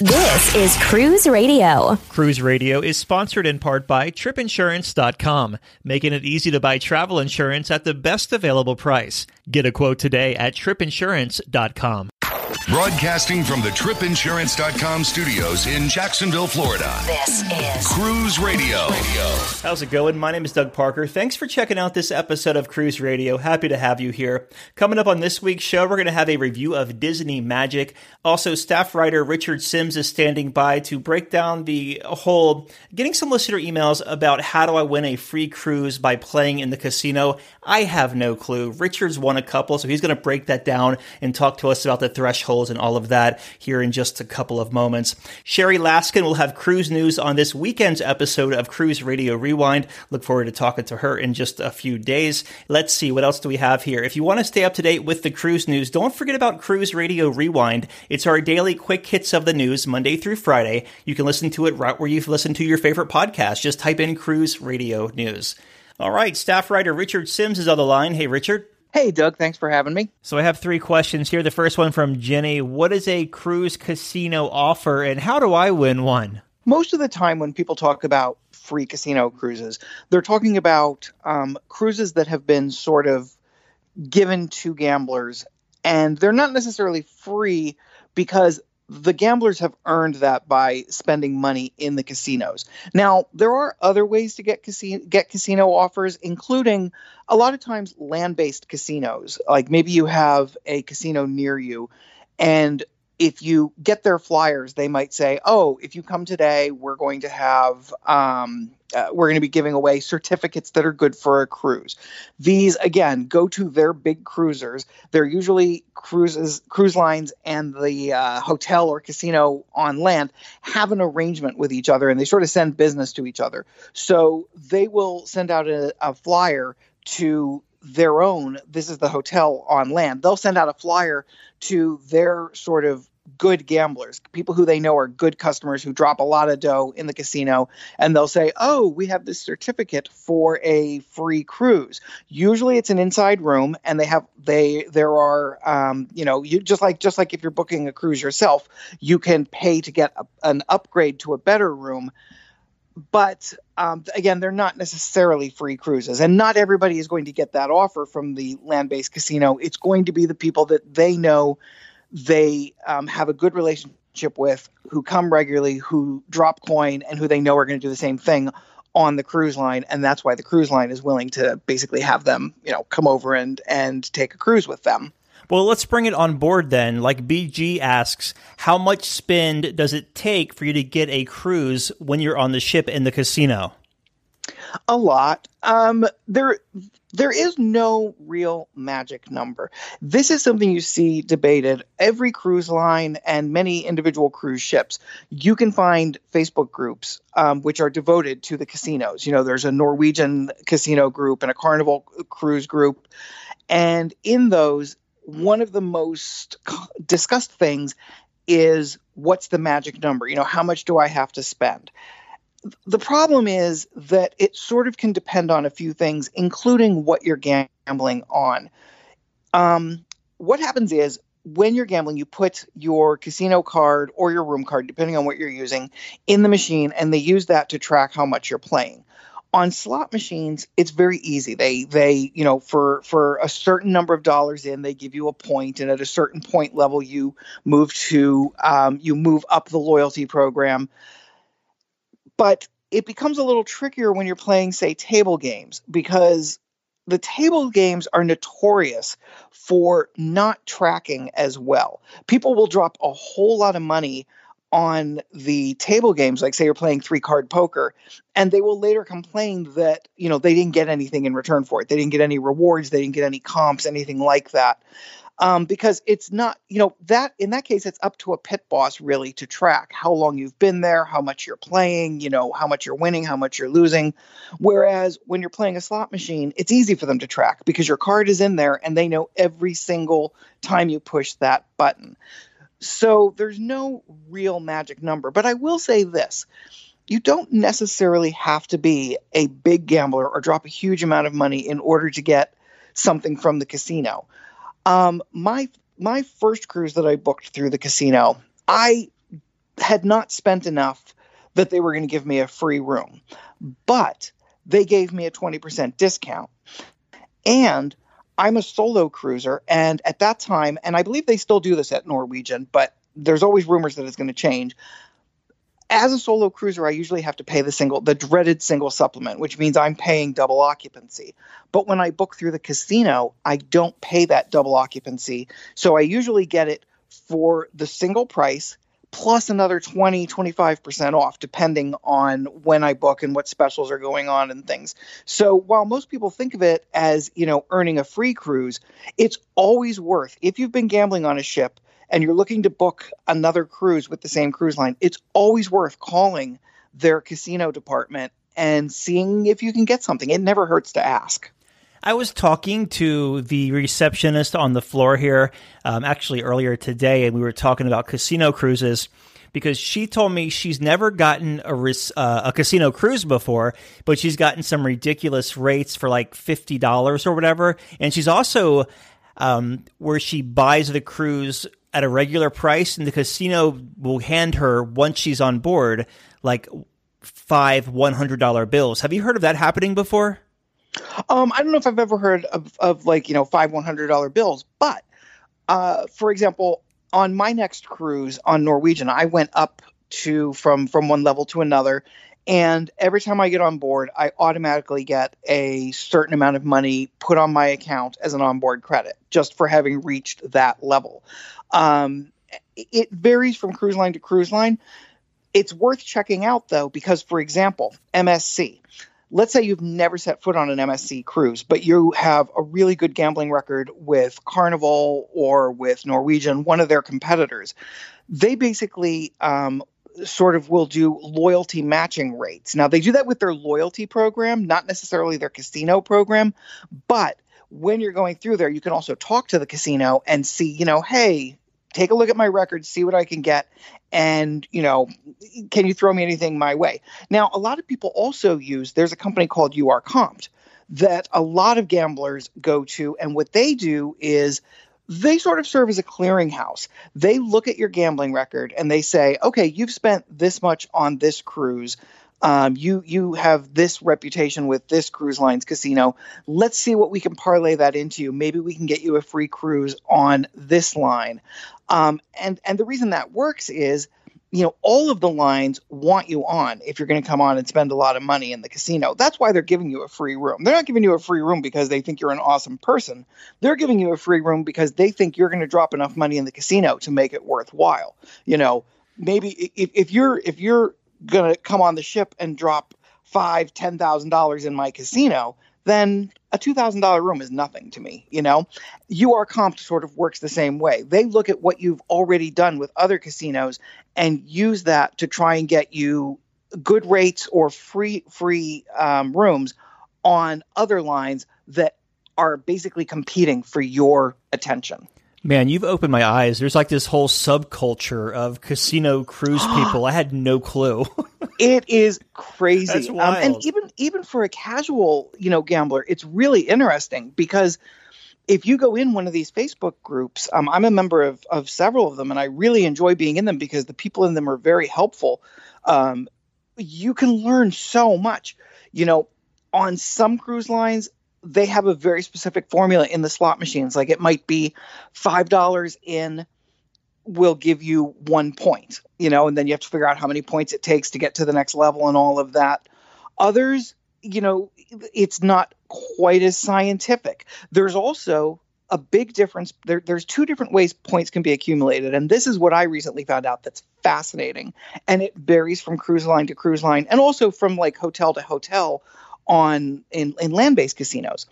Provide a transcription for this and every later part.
This is Cruise Radio. Cruise Radio is sponsored in part by tripinsurance.com, making it easy to buy travel insurance at the best available price. Get a quote today at tripinsurance.com. Broadcasting from the tripinsurance.com studios in Jacksonville, Florida. This is Cruise Radio. How's it going? My name is Doug Parker. Thanks for checking out this episode of Cruise Radio. Happy to have you here. Coming up on this week's show, we're going to have a review of Disney Magic. Also, staff writer Richard Simms is standing by to break down the whole getting some listener emails about how do I win a free cruise by playing in the casino. I have no clue. Richard's won a couple, so he's going to break that down and talk to us about the and all of that here in just a couple of moments. Sherry Laskin will have cruise news on this weekend's episode of Cruise Radio Rewind. Look forward to talking to her in just a few days. Let's see, what else do we have here? If you want to stay up to date with the cruise news, don't forget about Cruise Radio Rewind. It's our daily quick hits of the news, Monday through Friday. You can listen to it right where you've listened to your favorite podcast. Just type in Cruise Radio News. All right, staff writer Richard Simms is on the line. Hey, Richard. Hey, Doug, thanks for having me. So I have three questions here. The first one from Jenny What is a cruise casino offer and how do I win one? Most of the time, when people talk about free casino cruises, they're talking about um, cruises that have been sort of given to gamblers, and they're not necessarily free because the gamblers have earned that by spending money in the casinos. Now, there are other ways to get casino get casino offers, including a lot of times land-based casinos. Like maybe you have a casino near you and if you get their flyers, they might say, "Oh, if you come today, we're going to have um, uh, we're going to be giving away certificates that are good for a cruise." These again go to their big cruisers. They're usually cruises, cruise lines, and the uh, hotel or casino on land have an arrangement with each other, and they sort of send business to each other. So they will send out a, a flyer to their own this is the hotel on land. They'll send out a flyer to their sort of good gamblers people who they know are good customers who drop a lot of dough in the casino and they'll say oh we have this certificate for a free cruise. Usually it's an inside room and they have they there are um, you know you just like just like if you're booking a cruise yourself you can pay to get a, an upgrade to a better room but um, again, they're not necessarily free cruises, and not everybody is going to get that offer from the land-based casino. It's going to be the people that they know they um, have a good relationship with, who come regularly, who drop coin, and who they know are going to do the same thing on the cruise line, and that's why the cruise line is willing to basically have them, you know, come over and and take a cruise with them. Well, let's bring it on board then. Like BG asks, how much spend does it take for you to get a cruise when you're on the ship in the casino? A lot. Um, there, there is no real magic number. This is something you see debated every cruise line and many individual cruise ships. You can find Facebook groups um, which are devoted to the casinos. You know, there's a Norwegian casino group and a Carnival cruise group, and in those, one of the most discussed things is what's the magic number? You know, how much do I have to spend? The problem is that it sort of can depend on a few things, including what you're gambling on. Um, what happens is when you're gambling, you put your casino card or your room card, depending on what you're using, in the machine, and they use that to track how much you're playing on slot machines it's very easy. They they you know for for a certain number of dollars in they give you a point and at a certain point level you move to um, you move up the loyalty program. But it becomes a little trickier when you're playing say table games because the table games are notorious for not tracking as well. People will drop a whole lot of money on the table games, like say you're playing three card poker, and they will later complain that you know they didn't get anything in return for it. They didn't get any rewards, they didn't get any comps, anything like that. um, because it's not, you know, that in that case, it's up to a pit boss really to track how long you've been there, how much you're playing, you know, how much you're winning, how much you're losing. Whereas when you're playing a slot machine, it's easy for them to track because your card is in there and they know every single time you push that button. So there's no real magic number. But I will say this you don't necessarily have to be a big gambler or drop a huge amount of money in order to get something from the casino. Um, my my first cruise that I booked through the casino, I had not spent enough that they were going to give me a free room, but they gave me a 20% discount. And I'm a solo cruiser, and at that time, and I believe they still do this at Norwegian, but there's always rumors that it's going to change as a solo cruiser, I usually have to pay the single, the dreaded single supplement, which means I'm paying double occupancy. But when I book through the casino, I don't pay that double occupancy. So I usually get it for the single price plus another 20, 25% off, depending on when I book and what specials are going on and things. So while most people think of it as, you know, earning a free cruise, it's always worth, if you've been gambling on a ship, and you're looking to book another cruise with the same cruise line, it's always worth calling their casino department and seeing if you can get something. It never hurts to ask. I was talking to the receptionist on the floor here um, actually earlier today, and we were talking about casino cruises because she told me she's never gotten a, uh, a casino cruise before, but she's gotten some ridiculous rates for like $50 or whatever. And she's also um, where she buys the cruise at a regular price, and the casino will hand her once she's on board like five one hundred dollar bills. Have you heard of that happening before? Um, I don't know if I've ever heard of, of like you know five one hundred dollar bills, but uh, for example, on my next cruise on Norwegian, I went up to from from one level to another, and every time I get on board, I automatically get a certain amount of money put on my account as an onboard credit just for having reached that level. Um, it varies from cruise line to cruise line. It's worth checking out though, because for example, MSC. Let's say you've never set foot on an MSC cruise, but you have a really good gambling record with Carnival or with Norwegian, one of their competitors. They basically um, sort of will do loyalty matching rates. Now, they do that with their loyalty program, not necessarily their casino program, but when you're going through there, you can also talk to the casino and see, you know, hey, take a look at my record, see what I can get, and, you know, can you throw me anything my way? Now, a lot of people also use, there's a company called UR Comped that a lot of gamblers go to, and what they do is they sort of serve as a clearinghouse. They look at your gambling record and they say, okay, you've spent this much on this cruise um, you you have this reputation with this cruise lines casino. Let's see what we can parlay that into. You. Maybe we can get you a free cruise on this line. Um, and and the reason that works is, you know, all of the lines want you on if you're going to come on and spend a lot of money in the casino. That's why they're giving you a free room. They're not giving you a free room because they think you're an awesome person. They're giving you a free room because they think you're going to drop enough money in the casino to make it worthwhile. You know, maybe if, if you're if you're going to come on the ship and drop five, ten thousand dollars in my casino, then a two thousand dollar room is nothing to me. You know, UR Comp sort of works the same way. They look at what you've already done with other casinos and use that to try and get you good rates or free free um, rooms on other lines that are basically competing for your attention. Man, you've opened my eyes. There's like this whole subculture of casino cruise people. I had no clue. it is crazy. Um, and even even for a casual, you know, gambler, it's really interesting because if you go in one of these Facebook groups, um, I'm a member of, of several of them, and I really enjoy being in them because the people in them are very helpful. Um, you can learn so much. You know, on some cruise lines, they have a very specific formula in the slot machines. Like it might be five dollars in will give you one point, you know, and then you have to figure out how many points it takes to get to the next level and all of that. Others, you know, it's not quite as scientific. There's also a big difference. There, there's two different ways points can be accumulated, and this is what I recently found out that's fascinating. And it varies from cruise line to cruise line, and also from like hotel to hotel on in, in land-based casinos.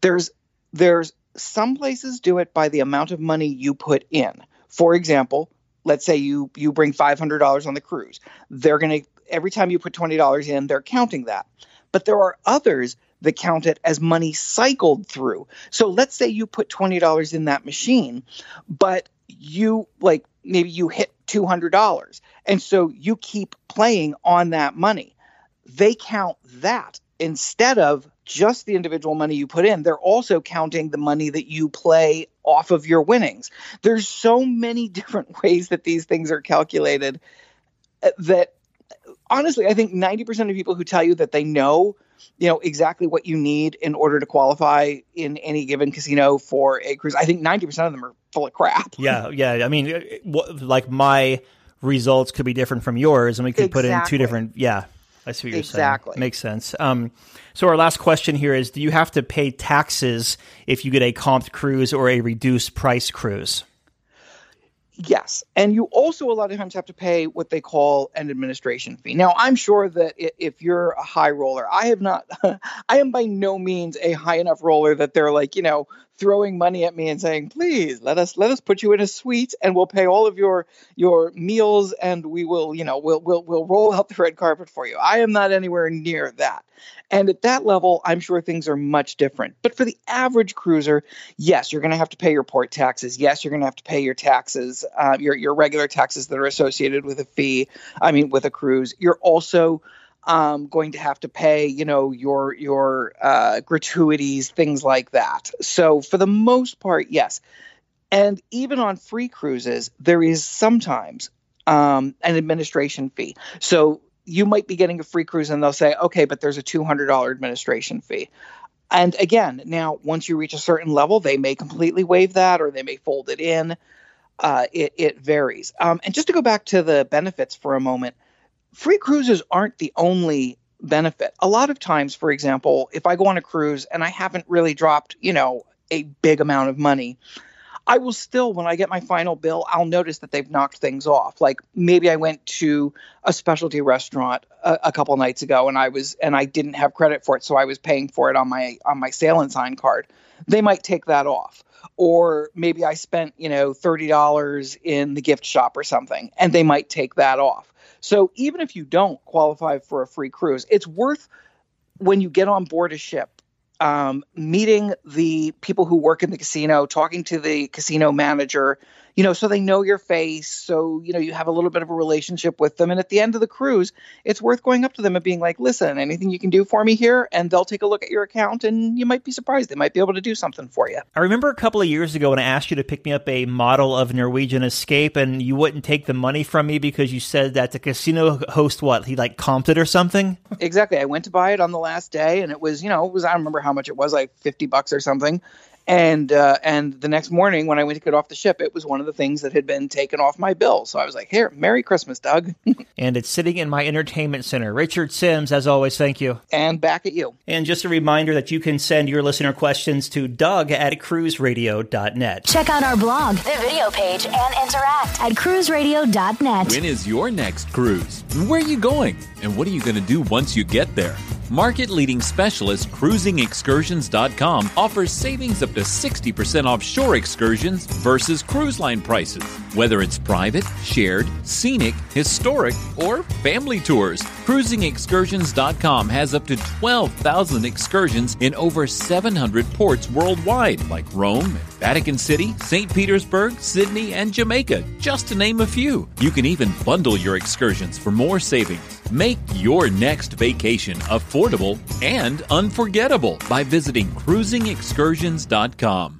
There's there's some places do it by the amount of money you put in. For example, let's say you you bring $500 on the cruise. They're going to every time you put $20 in, they're counting that. But there are others that count it as money cycled through. So let's say you put $20 in that machine, but you like maybe you hit $200 and so you keep playing on that money. They count that instead of just the individual money you put in, they're also counting the money that you play off of your winnings. There's so many different ways that these things are calculated uh, that honestly, I think 90% of people who tell you that they know, you know, exactly what you need in order to qualify in any given casino for a cruise, I think 90% of them are full of crap. Yeah, yeah. I mean, uh, like my results could be different from yours, and we could exactly. put in two different. Yeah, I see what you're exactly. saying. Makes sense. Um, so our last question here is: Do you have to pay taxes if you get a comped cruise or a reduced price cruise? Yes. And you also a lot of times have to pay what they call an administration fee. Now, I'm sure that if you're a high roller, I have not, I am by no means a high enough roller that they're like, you know, throwing money at me and saying, please let us, let us put you in a suite and we'll pay all of your, your meals and we will, you know, we'll, we'll, we'll roll out the red carpet for you. I am not anywhere near that. And at that level, I'm sure things are much different. But for the average cruiser, yes, you're going to have to pay your port taxes. Yes, you're going to have to pay your taxes, uh, your your regular taxes that are associated with a fee. I mean, with a cruise. You're also um, going to have to pay, you know, your your uh, gratuities, things like that. So for the most part, yes. And even on free cruises, there is sometimes um, an administration fee. So you might be getting a free cruise and they'll say, okay, but there's a $200 administration fee. And again, now once you reach a certain level, they may completely waive that or they may fold it in. Uh, it, it, varies. Um, and just to go back to the benefits for a moment, free cruises aren't the only benefit. A lot of times, for example, if I go on a cruise and I haven't really dropped, you know, a big amount of money, I will still, when I get my final bill, I'll notice that they've knocked things off. Like maybe I went to a specialty restaurant a, a couple nights ago and I was and I didn't have credit for it, so I was paying for it on my on my Sail and Sign card. They might take that off. Or maybe I spent, you know, thirty dollars in the gift shop or something, and they might take that off. So even if you don't qualify for a free cruise, it's worth when you get on board a ship um, meeting the people who work in the casino, talking to the casino manager, you know, so they know your face. So, you know, you have a little bit of a relationship with them. And at the end of the cruise, it's worth going up to them and being like, listen, anything you can do for me here? And they'll take a look at your account and you might be surprised. They might be able to do something for you. I remember a couple of years ago when I asked you to pick me up a model of Norwegian Escape and you wouldn't take the money from me because you said that the casino host, what, he like comped it or something? Exactly. I went to buy it on the last day and it was, you know, it was, I don't remember how much it was, like 50 bucks or something and uh, and the next morning when I went to get off the ship, it was one of the things that had been taken off my bill. So I was like, "Here, Merry Christmas, Doug." and it's sitting in my entertainment center. Richard Simms, as always, thank you. And back at you. And just a reminder that you can send your listener questions to Doug at cruiseradio.net. Check out our blog, the video page, and interact at cruiseradio.net. When is your next cruise? Where are you going? And what are you going to do once you get there? Market leading specialist cruisingexcursions.com offers savings up to 60% off shore excursions versus cruise line prices. Whether it's private, shared, scenic, historic, or family tours, cruisingexcursions.com has up to 12,000 excursions in over 700 ports worldwide, like Rome, Vatican City, St. Petersburg, Sydney, and Jamaica, just to name a few. You can even bundle your excursions for more savings. Make your next vacation affordable and unforgettable by visiting cruisingexcursions.com.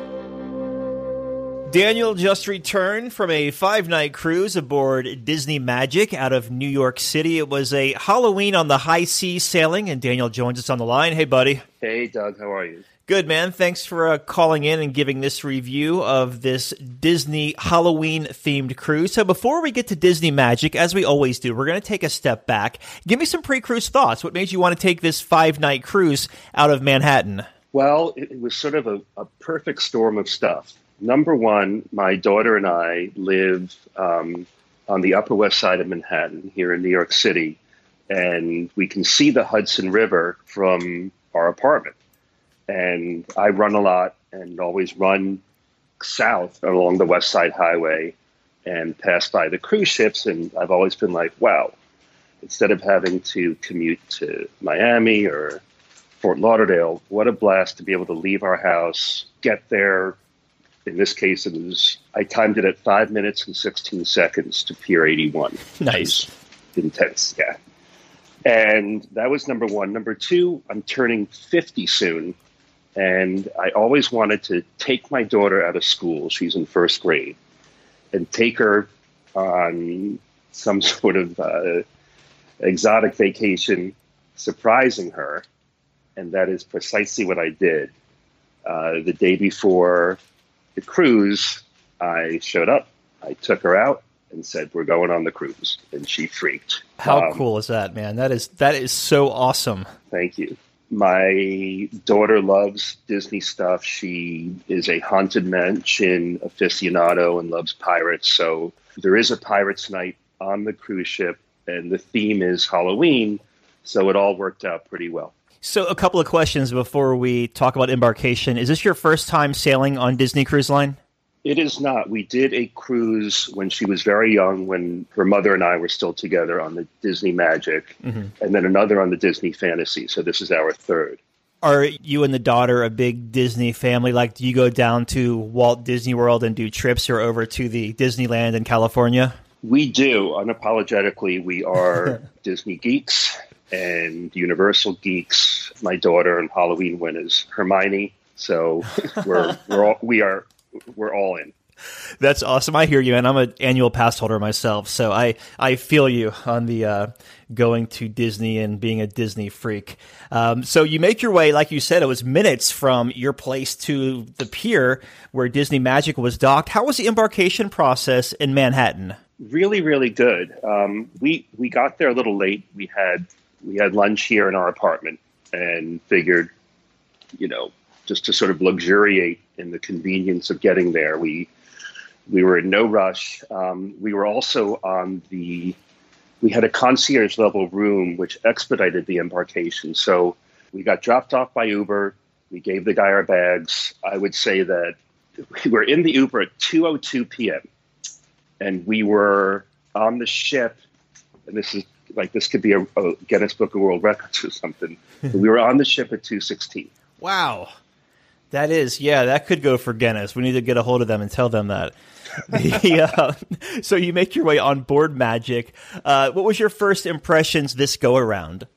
Daniel just returned from a five night cruise aboard Disney Magic out of New York City. It was a Halloween on the high seas sailing, and Daniel joins us on the line. Hey, buddy. Hey, Doug. How are you? Good, man. Thanks for uh, calling in and giving this review of this Disney Halloween themed cruise. So, before we get to Disney Magic, as we always do, we're going to take a step back. Give me some pre cruise thoughts. What made you want to take this five night cruise out of Manhattan? Well, it, was sort of a, a perfect storm of stuff number one, my daughter and I live um, on the Upper West Side of Manhattan here in New York City, and we can see the Hudson River from our apartment. And I run a lot and always run south along the West Side Highway and pass by the cruise ships. And I've always been like, wow, instead of having to commute to Miami or Fort Lauderdale, what a blast to be able to leave our house, get there, in this case, it was I timed it at five minutes and sixteen seconds to Pier eighty one. Nice, intense, yeah. And that was number one. Number two, I'm turning fifty soon, and I always wanted to take my daughter out of school. She's in first grade, and take her on some sort of uh, exotic vacation, surprising her, and that is precisely what I did. Uh, the day before the cruise, I showed up. I took her out and said, "We're going on the cruise," and she freaked. How um, cool is that, man? That is that is so awesome. Thank you. My daughter loves Disney stuff. She is a haunted mansion aficionado and loves pirates. So there is a pirates night on the cruise ship, and the theme is Halloween. So it all worked out pretty well. So, a couple of questions before we talk about embarkation. Is this your first time sailing on Disney Cruise Line? It is not. We did a cruise when she was very young, when her mother and I were still together on the Disney Magic, mm-hmm. and then another on the Disney Fantasy. So, this is our third. Are you and the daughter a big Disney family? Like, do you go down to Walt Disney World and do trips or over to the Disneyland in California? We do. Unapologetically, we are Disney geeks and Universal geeks. My daughter and Halloween win is Hermione, so we're we're all, we are we're all in. That's awesome. I hear you, and I'm an annual pass holder myself, so I I feel you on the uh, going to Disney and being a Disney freak. Um, so you make your way, like you said, it was minutes from your place to the pier where Disney Magic was docked. How was the embarkation process in Manhattan? Really, really good. Um, we we got there a little late. We had we had lunch here in our apartment and figured, you know, just to sort of luxuriate in the convenience of getting there. We we were in no rush. Um, we were also on the we had a concierge level room which expedited the embarkation. So we got dropped off by Uber. We gave the guy our bags. I would say that we were in the Uber at 2:02 p.m. and we were on the ship. And this is like this could be a, a Guinness Book of World Records or something. we were on the ship at 216. Wow. That is, yeah, that could go for Guinness. We need to get a hold of them and tell them that. the, uh, so you make your way on board Magic. Uh, what was your first impressions this go around?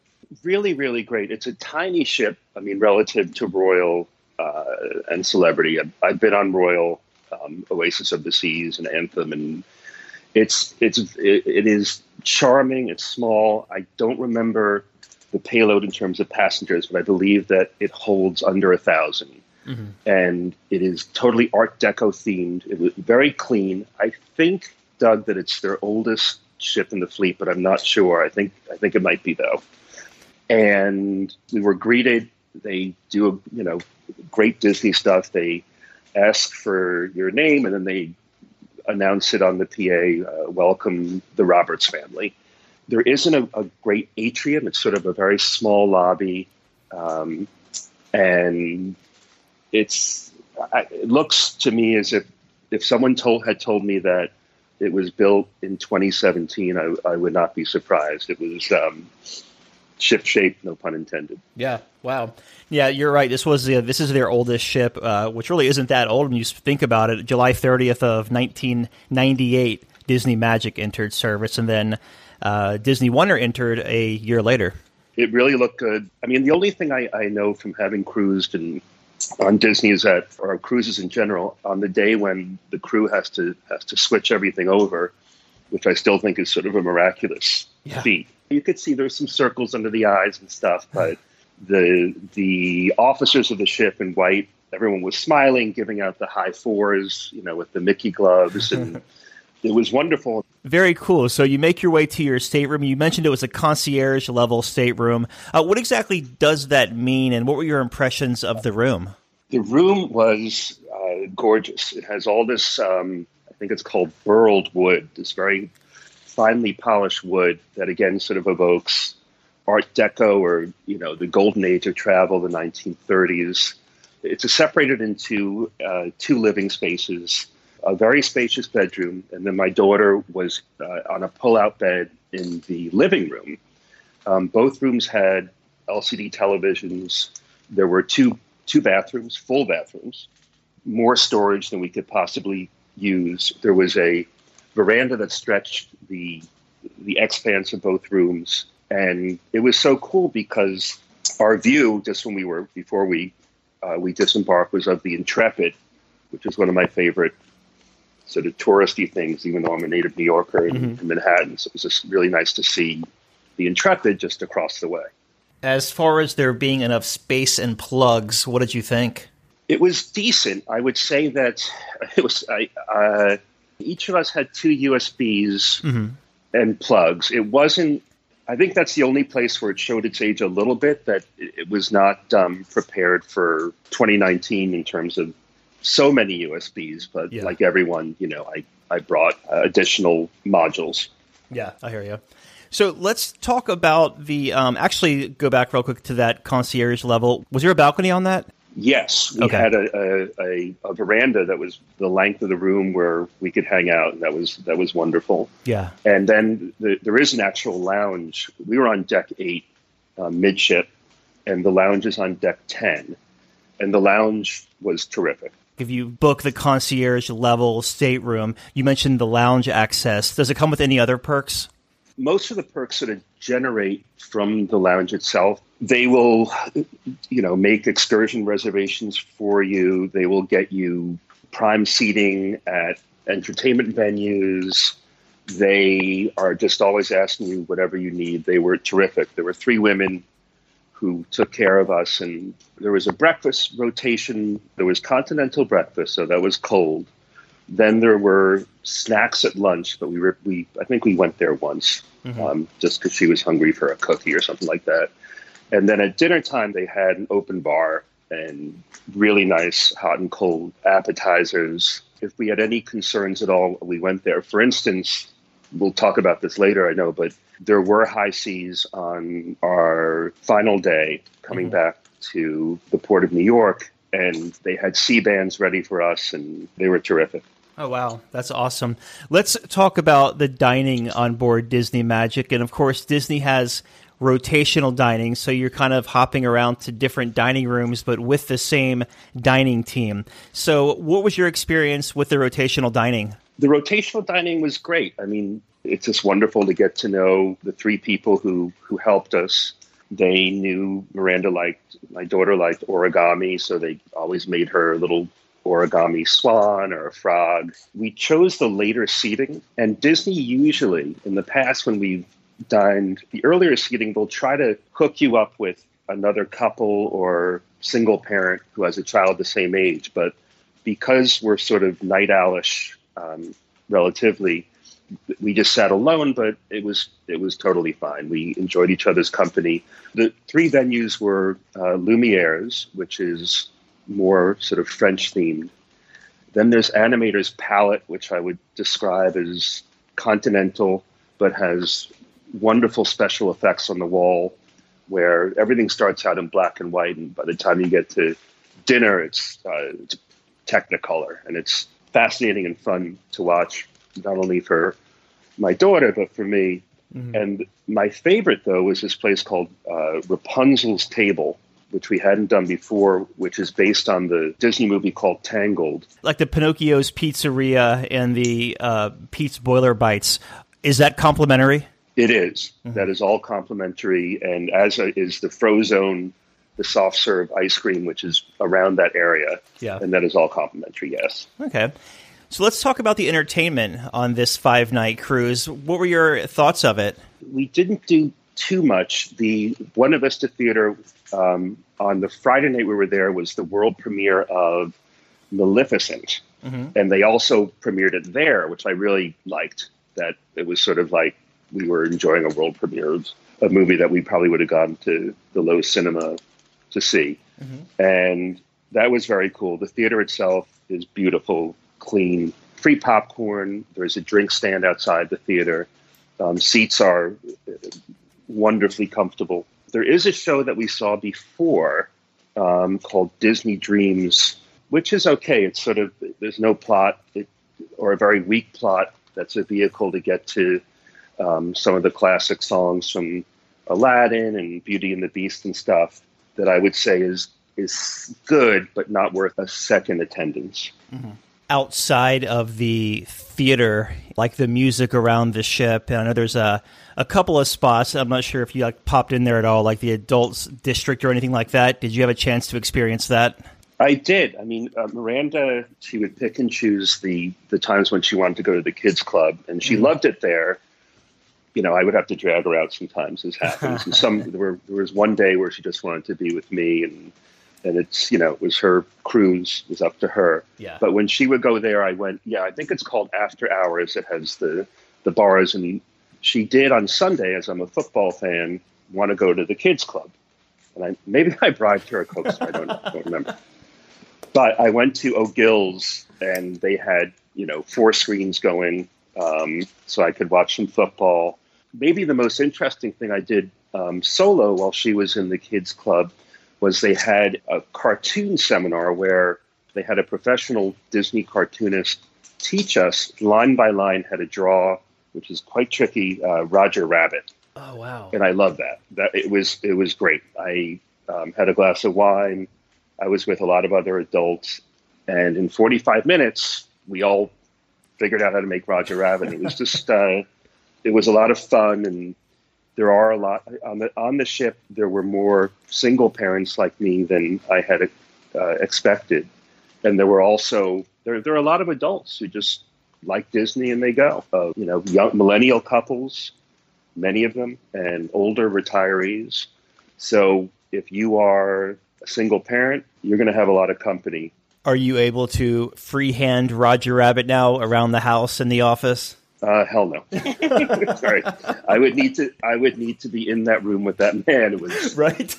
Really, really great. It's a tiny ship. I mean, relative to Royal uh, and Celebrity. I've, I've, been on Royal, um, Oasis of the Seas, and Anthem, and it's it's it, it is charming. It's small. I don't remember the payload in terms of passengers, but I believe that it holds under a 1000 mm-hmm. and it is totally Art Deco themed. It was very clean. I think Doug that it's their oldest ship in the fleet, but I'm not sure. I think I think it might be though. And we were greeted. They do a you know great Disney stuff. They ask for your name, and then they announce it on the PA, uh, welcome the Roberts family. There isn't a, a, great atrium. It's sort of a very small lobby. Um, and it's, I, it looks to me as if if someone told had told me that it was built in 2017, I, I would not be surprised. It was um, ship shape, no pun intended. Yeah. Wow. Yeah, you're right. This was the, this is their oldest ship, uh, which really isn't that old when you think about it. July 30th of 1998, Disney Magic entered service, and then uh, Disney Wonder entered a year later. It really looked good. I mean, the only thing I, I know from having cruised and on Disney is that, or cruises in general, on the day when the crew has to has to switch everything over, which I still think is sort of a miraculous Yeah. feat. You could see there's some circles under the eyes and stuff, but the the officers of the ship in white, everyone was smiling, giving out the high fours, you know, with the Mickey gloves, and it was wonderful. Very cool. So you make your way to your stateroom. You mentioned it was a concierge level stateroom. Uh, what exactly does that mean, and what were your impressions of the room? The room was uh, gorgeous. It has all this, um, I think it's called burled wood, this very finely polished wood that again sort of evokes Art Deco or you know the golden age of travel, the 1930s. It's separated into uh, two living spaces, a very spacious bedroom, and then my daughter was uh, on a pull-out bed in the living room. Um, both rooms had LCD televisions. There were two two bathrooms, full bathrooms, more storage than we could possibly use. There was a veranda that stretched the the expanse of both rooms, and it was so cool because our view, just when we were before we uh, we disembarked, was of the Intrepid, which is one of my favorite sort of touristy things. Even though I'm a native New Yorker in, in Manhattan, so it was just really nice to see the Intrepid just across the way. As far as there being enough space and plugs, what did you think? It was decent. I would say that it was. I, uh, each of us had two USBs and plugs. It wasn't. I think that's the only place where it showed its age a little bit. That it, it was not um, prepared for 2019 in terms of so many USBs. But Yeah. like everyone, you know, I I brought uh, additional modules. Yeah, I hear you. So let's talk about the. Um, actually, go back real quick to that concierge level. Was there a balcony on that? Yes, we Okay. had a, a, a, veranda that was the length of the room where we could hang out. That was that was wonderful. Yeah. And then the, there is an actual lounge. We were on deck eight, uh, midship, and the lounge is on deck 10. And the lounge was terrific. If you book the concierge level stateroom, you mentioned the lounge access. Does it come with any other perks? Most of the perks that generate from the lounge itself. They will, you know, make excursion reservations for you. They will get you prime seating at entertainment venues. They are just always asking you whatever you need. They were terrific. There were three women who took care of us, and there was a breakfast rotation. There was continental breakfast, so that was cold. Then there were snacks at lunch, but we were we I think we went there once, um, just because she was hungry for a cookie or something like that. And then at dinner time, they had an open bar and really nice hot and cold appetizers. If we had any concerns at all, we went there. For instance, we'll talk about this later, I know, but there were high seas on our final day coming back to the port of New York, and they had sea bands ready for us, and they were terrific. Oh wow, that's awesome. Let's talk about the dining on board Disney Magic, and of course, Disney has rotational dining, so you're kind of hopping around to different dining rooms, but with the same dining team. So, what was your experience with the rotational dining? the rotational dining was great. I mean, it's just wonderful to get to know the three people who who helped us. They knew Miranda liked my daughter liked origami, so they always made her little origami swan or a frog. We chose the later seating, and Disney usually in the past when we've dined the earlier seating, they'll try to hook you up with another couple or single parent who has a child the same age, but because we're sort of night owlish um, relatively we just sat alone but it was it was totally fine. We enjoyed each other's company. The three venues were uh, lumiere's which is more sort of french themed then there's animator's palette which i would describe as continental but has wonderful special effects on the wall where everything starts out in black and white and by the time you get to dinner it's, uh, it's Technicolor, and it's fascinating and fun to watch, not only for my daughter but for me. Mm-hmm. And my favorite though was this place called uh, Rapunzel's Table, which we hadn't done before, which is based on the Disney movie called Tangled. Like the Pinocchio's Pizzeria and the uh, Pete's Boiler Bites. Is that complimentary? It is. Mm-hmm. That is all complimentary, and as a, is the Frozone, the soft serve ice cream, which is around that area. Yeah, and that is all complimentary. Yes. Okay. So let's talk about the entertainment on this five night cruise. What were your thoughts of it? We didn't do too much. The Buena Vista Theater um, on the Friday night we were there was the world premiere of Maleficent, mm-hmm. and they also premiered it there, which I really liked. That it was sort of like we were enjoying a world premiere of a movie that we probably would have gone to the Loews Cinema to see, mm-hmm. and that was very cool. The theater itself is beautiful, clean, free popcorn. There's a drink stand outside the theater. Um, seats are wonderfully comfortable. There is a show that we saw before um, called Disney Dreams, which is okay. It's sort of there's no plot it, or a very weak plot. That's a vehicle to get to um, some of the classic songs from Aladdin and Beauty and the Beast and stuff. That I would say is is good, but not worth a second attendance. Mm-hmm outside of the theater, like the music around the ship. And I know there's a, a couple of spots. I'm not sure if you like popped in there at all, like the adults district or anything like that. Did you have a chance to experience that? I did. I mean, uh, Miranda, she would pick and choose the the times when she wanted to go to the kids club, and she mm-hmm. loved it there. You know, I would have to drag her out sometimes, as happens. and some there, were, there was one day where she just wanted to be with me, and and it's you know it was her cruise it was up to her. Yeah. But when she would go there i went yeah i think it's called after hours. It has the the bars. And she did on sunday as i'm a football fan want to go to the kids club. And i maybe i bribed her a coke i don't, don't remember. But i went to o'gill's and they had you know four screens going um, so i could watch some football. Maybe the most interesting thing i did um, solo while she was in the kids club was they had a cartoon seminar where they had a professional Disney cartoonist teach us line by line how to draw, which is quite tricky, uh, Roger Rabbit. Oh wow! And I love that. That it was it was great. I um, had a glass of wine. I was with a lot of other adults, and in 45 minutes, we all figured out how to make Roger Rabbit. It was just uh, it was a lot of fun, and there are a lot on the on the ship. There were more single parents like me than I had uh, expected, and there were also there there are a lot of adults who just like Disney and they go. Uh, you know, young millennial couples, many of them, and older retirees. So if you are a single parent, you're going to have a lot of company. Are you able to freehand Roger Rabbit now around the house and the office? Uh, hell no. Sorry, I would need to. I would need to be in that room with that man. It was right.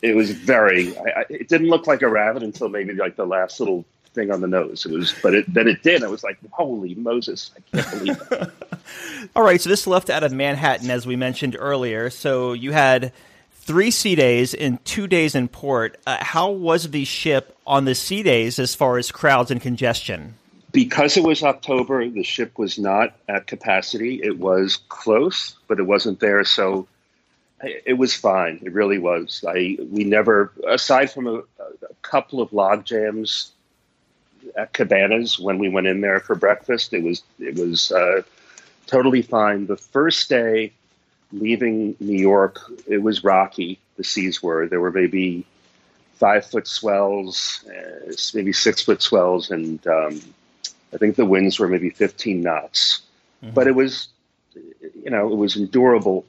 it was very. I, it didn't look like a rabbit until maybe like the last little thing on the nose. It was, but it, then it did. I was like, holy Moses! I can't believe that. All right, so this left out of Manhattan, as we mentioned earlier. So you had three sea days and two days in port. Uh, how was the ship on the sea days as far as crowds and congestion? Because it was October, the ship was not at capacity. It was close, but it wasn't there. So it was fine. It really was. I we never, aside from a, a couple of log jams at Cabanas when we went in there for breakfast, it was it was uh, totally fine. The first day leaving New York, it was rocky. The seas were there were maybe five foot swells, uh, maybe six foot swells, and um, I think the winds were maybe 15 knots, mm-hmm. but it was, you know, it was endurable.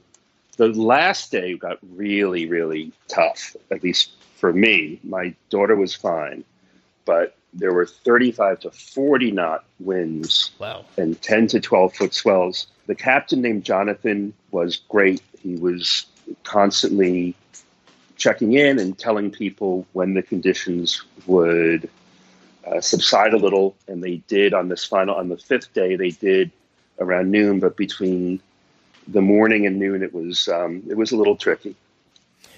The last day got really, really tough, at least for me. My daughter was fine, but there were 35 to 40 knot winds wow. and 10 to 12 foot swells. The captain named Jonathan was great. He was constantly checking in and telling people when the conditions would uh, subside a little, and they did on this final on the fifth day. They did around noon, but between the morning and noon, it was um, it was a little tricky.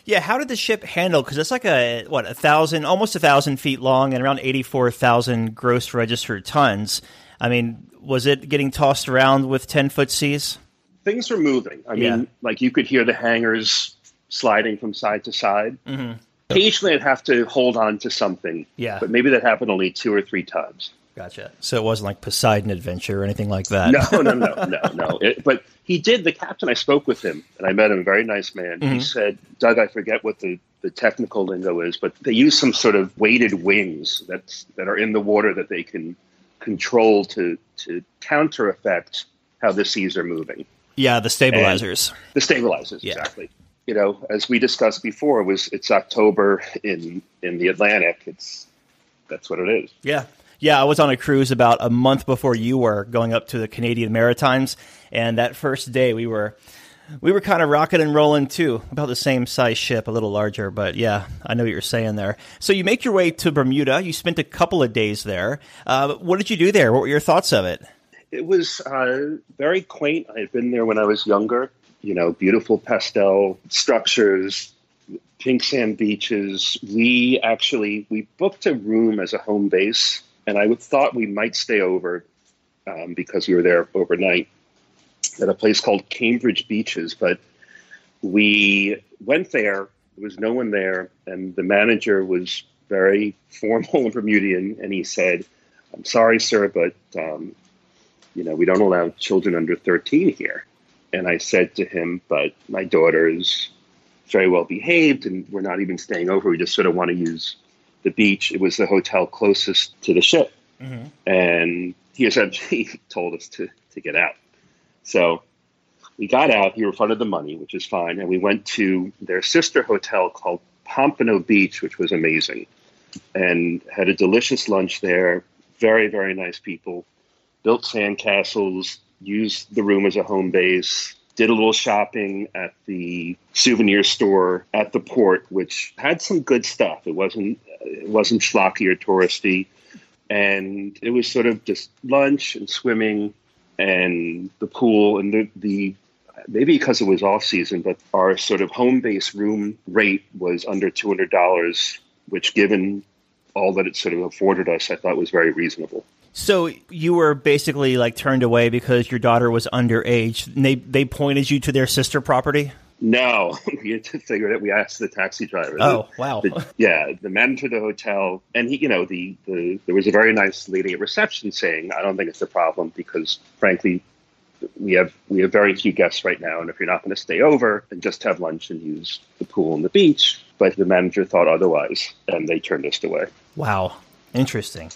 Yeah, how did the ship handle? Because it's like a what a thousand, almost a thousand feet long, and around eighty-four thousand gross registered tons. I mean, was it getting tossed around with ten-foot seas? Things were moving. I Yeah. mean, like you could hear the hangers sliding from side to side. Mm-hmm. Occasionally, I'd have to hold on to something. Yeah. but maybe that happened only two or three times. Gotcha. So it wasn't like Poseidon Adventure or anything like that. No, no, no, no, no. It, but he did. The captain. I spoke with him, and I met him. Very nice man. He mm-hmm. said, "Doug, I forget what the, the technical lingo is, but they use some sort of weighted wings that's that are in the water that they can control to to counter effect how the seas are moving. Yeah, the stabilizers. The stabilizers, Yeah. exactly. You know, as we discussed before, it was it's October in in the Atlantic. It's that's what it is. Yeah. Yeah, I was on a cruise about a month before you were going up to the Canadian Maritimes, and that first day we were we were kind of rocking and rolling too. About the same size ship, a little larger, but yeah, I know what you're saying there. So you make your way to Bermuda. You spent a couple of days there. Uh, what did you do there? What were your thoughts of it? It was uh, very quaint. I had been there when I was younger. You know, beautiful pastel structures, pink sand beaches. We actually we booked a room as a home base, and I thought we might stay over um, because we were there overnight at a place called Cambridge Beaches. But we went there. There was no one there, and the manager was very formal and Bermudian, and he said, "I'm sorry, sir, but." Um, you know, we don't allow children under 13 here. And I said to him, but my daughter is very well behaved and we're not even staying over. We just sort of want to use the beach. It was the hotel closest to the ship. Mm-hmm. And he essentially told us to, to get out. So we got out. He refunded the money, which is fine. And we went to their sister hotel called Pompano Beach, which was amazing, and had a delicious lunch there. Very, very nice people built sandcastles, used the room as a home base, did a little shopping at the souvenir store at the port, which had some good stuff. It wasn't it wasn't schlocky or touristy, and it was sort of just lunch and swimming and the pool and the the maybe because it was off season, but our sort of home base room rate was under two hundred dollars, which given all that it sort of afforded us, I thought was very reasonable. So you were basically like turned away because your daughter was underage. And they they pointed you to their sister property. No, we had to figure it. We asked the taxi driver. Oh, wow. The- yeah, the manager of the hotel, and he, you know, the, the there was a very nice lady at reception saying, "I don't think it's a problem because, frankly, we have we have very few guests right now, and if you're not going to stay over, and just have lunch and use the pool and the beach." But the manager thought otherwise, and they turned us away. Wow, interesting.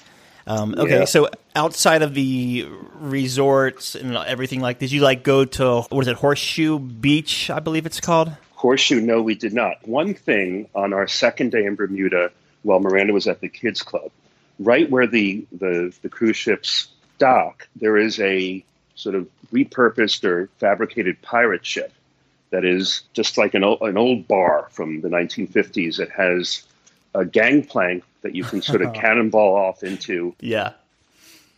Um, okay, Yeah. so outside of the resorts and everything like, did you like go to what is it, Horseshoe Beach? I believe it's called. Horseshoe, no, we did not. One thing on our second day in Bermuda, while Miranda was at the kids' club, right where the, the, the cruise ships dock, there is a sort of repurposed or fabricated pirate ship that is just like an old, an old bar from the 1950s. It has a gangplank that you can sort of cannonball off into Yeah.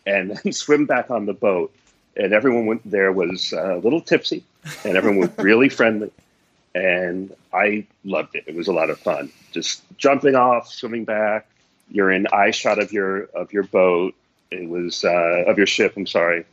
and then swim back on the boat. And everyone went, there was uh, a little tipsy, and everyone was really friendly. And I loved it. It was a lot of fun. Just jumping off, swimming back. You're in eye shot of your of your boat. It was uh, of your ship. I'm sorry.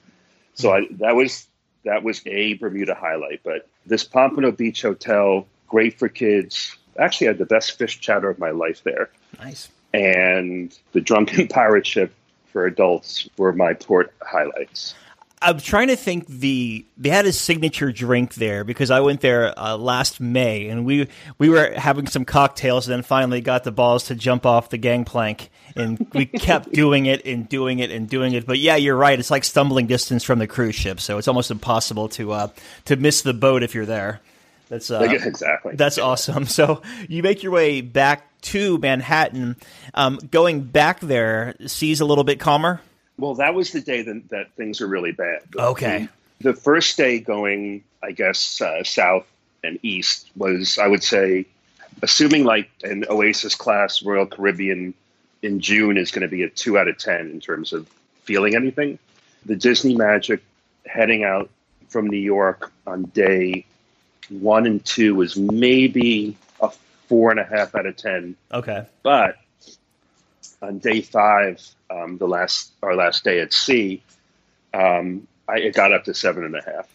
So I, that was that was a Bermuda highlight. But this Pompano Beach Hotel, great for kids. Actually, had the best fish chowder of my life there Nice. And the drunken pirate ship for adults were my port highlights. I'm trying to think the they had a signature drink there because I went there uh, last May and we we were having some cocktails and then finally got the balls to jump off the gangplank and we kept doing it and doing it and doing it. But yeah, you're right. It's like stumbling distance from the cruise ship, so it's almost impossible to uh, to miss the boat if you're there. That's uh, exactly. That's awesome. So you make your way back to Manhattan. Um, going back there, seas a little bit calmer. well, that was the day that, that things were really bad. Okay. The first day going, I guess, uh, south and east was, I would say, assuming like an Oasis class Royal Caribbean in June is going to be a two out of 10 in terms of feeling anything. The Disney Magic heading out from New York on day one and two was maybe a four and a half out of ten. Okay. But on day five, um, the last our last day at sea, um, I, it got up to seven and a half.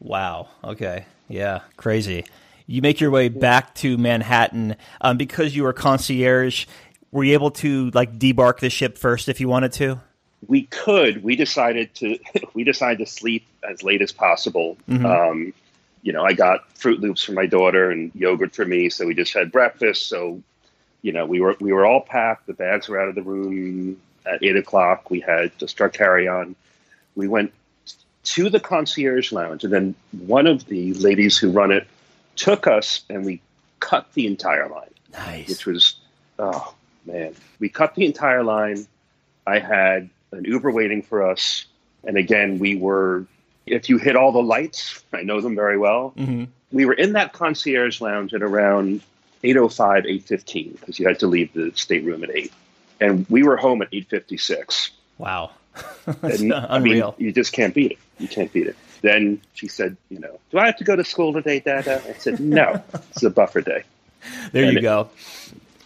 Wow. Okay. Yeah. Crazy. You make your way back to Manhattan um, because you were concierge. Were you able to like debark the ship first if you wanted to? We could. We decided to. We decided to sleep as late as possible. Mm-hmm. You know, I got Froot Loops for my daughter and yogurt for me, so we just had breakfast. So, you know, we were we were all packed. The bags were out of the room at eight o'clock. We had just our carry on. We went to the concierge lounge, and then one of the ladies who run it took us, and we cut the entire line. Nice. Which was, oh man, we cut the entire line. I had an Uber waiting for us, and again, we were. If you hit all the lights, I know them very well. Mm-hmm. We were in that concierge lounge at around 8.05, 8.15, because you had to leave the stateroom at 8. And we were home at 8.56. Wow. That's And, I mean, unreal. you just can't beat it. You can't beat it. Then she said, you know, do I have to go to school today, Dada? I said, no, it's a buffer day. there and you it- go.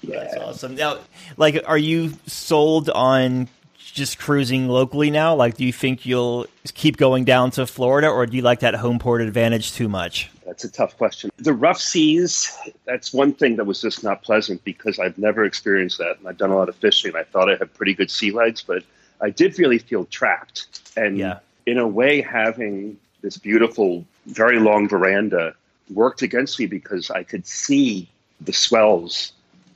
Yeah. That's awesome. Now, like, are you sold on just cruising locally now? Like, do you think you'll keep going down to Florida, or do you like that home port advantage too much? That's a tough question. The rough seas, that's one thing that was just not pleasant because I've never experienced that. And I've done a lot of fishing. And I thought I had pretty good sea legs, but I did really feel trapped. And Yeah. in a way, having this beautiful, very long veranda worked against me because I could see the swells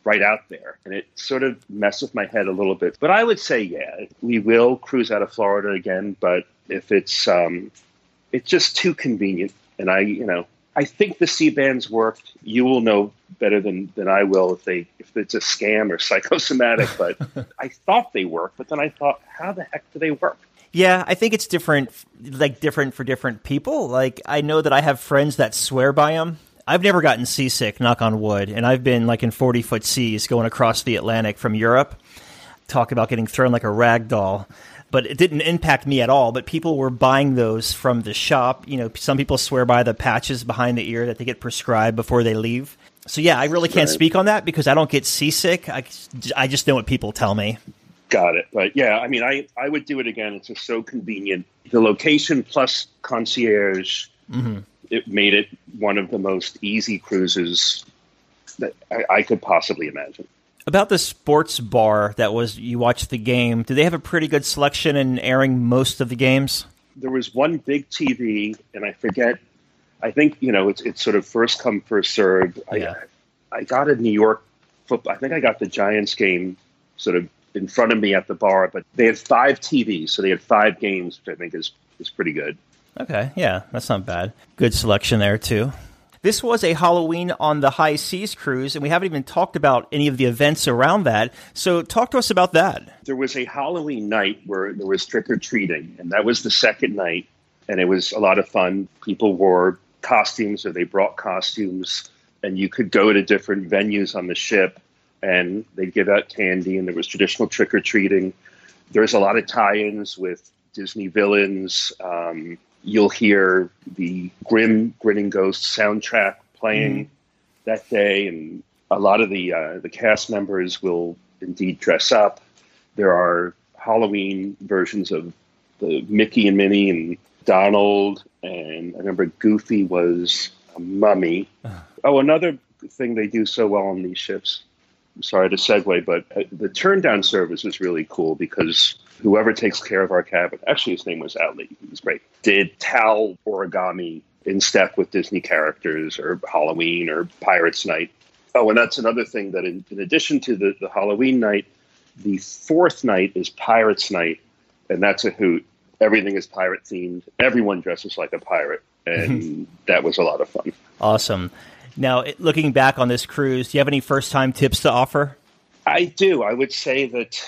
right out there. And it sort of messed with my head a little bit. But I would say, yeah, we will cruise out of Florida again. But if it's, um, it's just too convenient. And I, you know, I think the Sea-Bands worked. You will know better than, than I will if they if it's a scam or psychosomatic. But I thought they worked, but then I thought, how the heck do they work? Yeah, I think it's different, like different for different people. Like I know that I have friends that swear by them. I've never gotten seasick, knock on wood, and I've been like in forty foot seas going across the Atlantic from Europe. Talk about getting thrown like a rag doll. But it didn't impact me at all. But people were buying those from the shop. You know, some people swear by the patches behind the ear that they get prescribed before they leave. So yeah, I really can't Right. speak on that because I don't get seasick. I, I just know what people tell me. Got it. But yeah, I mean, I, I would do it again. It's just so convenient. The location plus concierge, mm-hmm. It made it one of the most easy cruises that I, I could possibly imagine. About the sports bar that was you watched the game, do they have a pretty good selection in airing most of the games? There was one big TV, and I forget. I think you know it's it's sort of first come first served. Yeah. I I got a New York football. I think I got the Giants game sort of in front of me at the bar, but they had five TVs, so they had five games, which I think is is pretty good. Okay, yeah, that's not bad. Good selection there too. This was a Halloween on the high seas cruise, and we haven't even talked about any of the events around that. So, talk to us about that. there was a Halloween night where there was trick or treating, and that was the second night, and it was a lot of fun. People wore costumes or they brought costumes, and you could go to different venues on the ship, and they'd give out candy, and there was traditional trick or treating. There's a lot of tie-ins with Disney villains. Um, you'll hear the Grim Grinning Ghost soundtrack playing that day, and a lot of the uh, the cast members will indeed dress up. There are Halloween versions of the Mickey and Minnie and Donald, and I remember Goofy was a mummy. Oh, another thing they do so well on these ships. Sorry to segue, but uh, the turn down service is really cool because whoever takes care of our cabin, actually his name was Ali, he was great, did towel origami in step with Disney characters or Halloween or Pirates Night. Oh, and that's another thing that in, in addition to the, the Halloween night, the fourth night is Pirates Night, and that's a hoot. Everything is pirate themed. Everyone dresses like a pirate, and that was a lot of fun. Awesome. Now, looking back on this cruise, do you have any first time tips to offer? I do. I would say that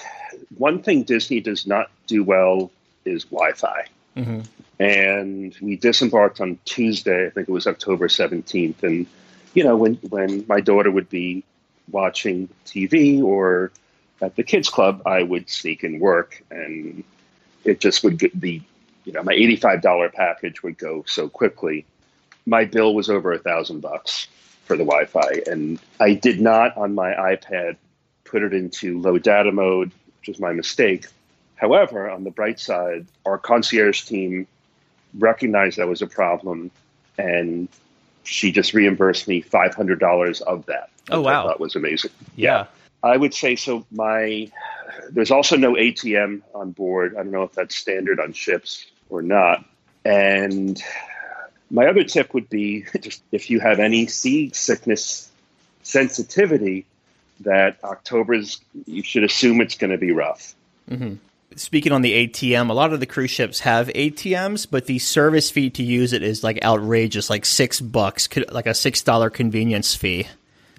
one thing Disney does not do well is Wi Fi. Mm-hmm. And we disembarked on Tuesday, I think it was October 17th. And, you know, when, when my daughter would be watching TV or at the kids club, I would sneak and work. And it just would get the, you know, my $85 package would go so quickly. My bill was over a thousand bucks for the Wi-Fi, and I did not on my iPad put it into low data mode, which was my mistake. However, on the bright side, our concierge team recognized that was a problem, and she just reimbursed me five hundred dollars of that. Oh wow, that was amazing. Yeah. I would say so. My there's also no ATM on board. I don't know if that's standard on ships or not. And my other tip would be just if you have any seasickness sensitivity, that October's you should assume it's going to be rough. Mm-hmm. Speaking on the ATM, a lot of the cruise ships have ATMs, but the service fee to use it is like outrageous, like six bucks, like a six dollar convenience fee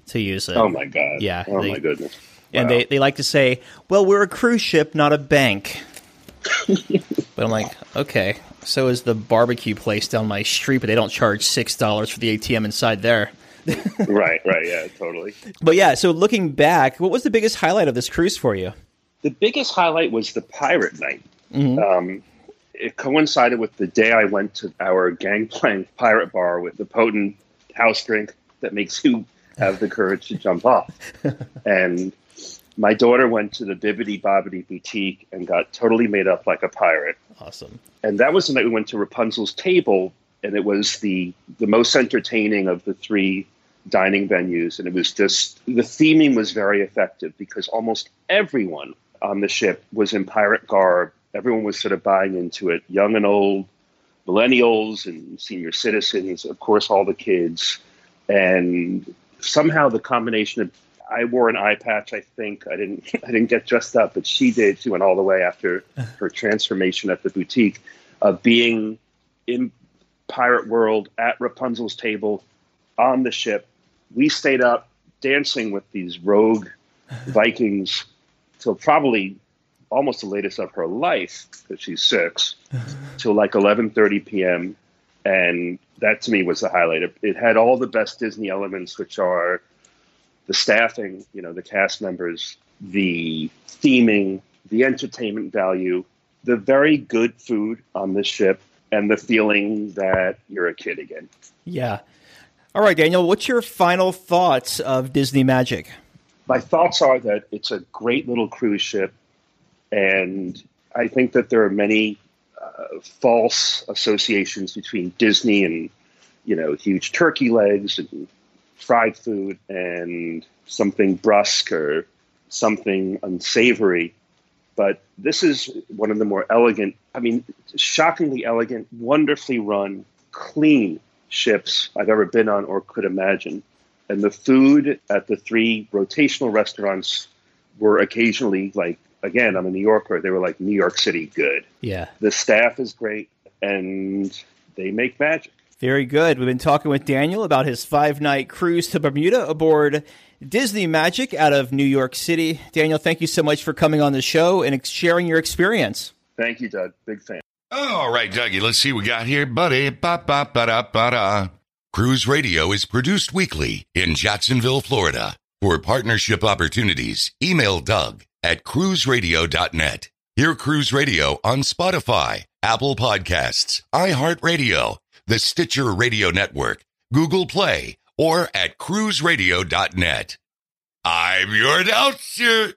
to use it. Oh my god! Yeah. Oh they, my goodness! And they, they like to say, "Well, we're a cruise ship, not a bank." but I'm like, okay. So is the barbecue place down my street, but they don't charge six dollars for the ATM inside there. right, right, yeah, totally. But yeah, so looking back, what was the biggest highlight of this cruise for you? The biggest highlight was the pirate night. Mm-hmm. Um, it coincided with the day I went to our gangplank pirate bar with the potent house drink that makes you have the courage to jump off. and my daughter went to the Bibbidi Bobbidi Boutique and got totally made up like a pirate. Awesome. And that was the night we went to Rapunzel's table, and it was the the most entertaining of the three dining venues. And it was just the theming was very effective because almost everyone on the ship was in pirate garb. Everyone was sort of buying into it, young and old, millennials and senior citizens, of course, all the kids. And somehow the combination of I wore an eye patch. I think I didn't. I didn't get dressed up, but she did. She went all the way after her transformation at the boutique of being in pirate world at Rapunzel's table on the ship. We stayed up dancing with these rogue Vikings till probably almost the latest of her life because she's six till like 11:30 p.m. And that to me was the highlight. It, it had all the best Disney elements, which are the staffing, you know, the cast members, the theming, the entertainment value, the very good food on the ship, and the feeling that you're a kid again. Yeah. All right, Daniel, what's your final thoughts of Disney Magic? My thoughts are that it's a great little cruise ship, and I think that there are many uh, false associations between Disney and, you know, huge turkey legs and fried food and something brusque or something unsavory. But this is one of the more elegant, I mean, shockingly elegant, wonderfully run, clean ships I've ever been on or could imagine. And the food at the three rotational restaurants were occasionally like, again, I'm a New Yorker, they were like New York City good. Yeah. The staff is great and they make magic. Very good. We've been talking with Daniel about his five night cruise to Bermuda aboard Disney Magic out of New York City. Daniel, thank you so much for coming on the show and sharing your experience. Thank you, Doug. Big fan. All right, Dougie, let's see what we got here, buddy. Ba, ba, ba, da, ba, da. Cruise Radio is produced weekly in Jacksonville, Florida. For partnership opportunities, email Doug at cruiseradio.net. Hear Cruise Radio on Spotify, Apple Podcasts, iHeartRadio, the Stitcher Radio Network, Google Play, or at cruiseradio.net. I'm your announcer.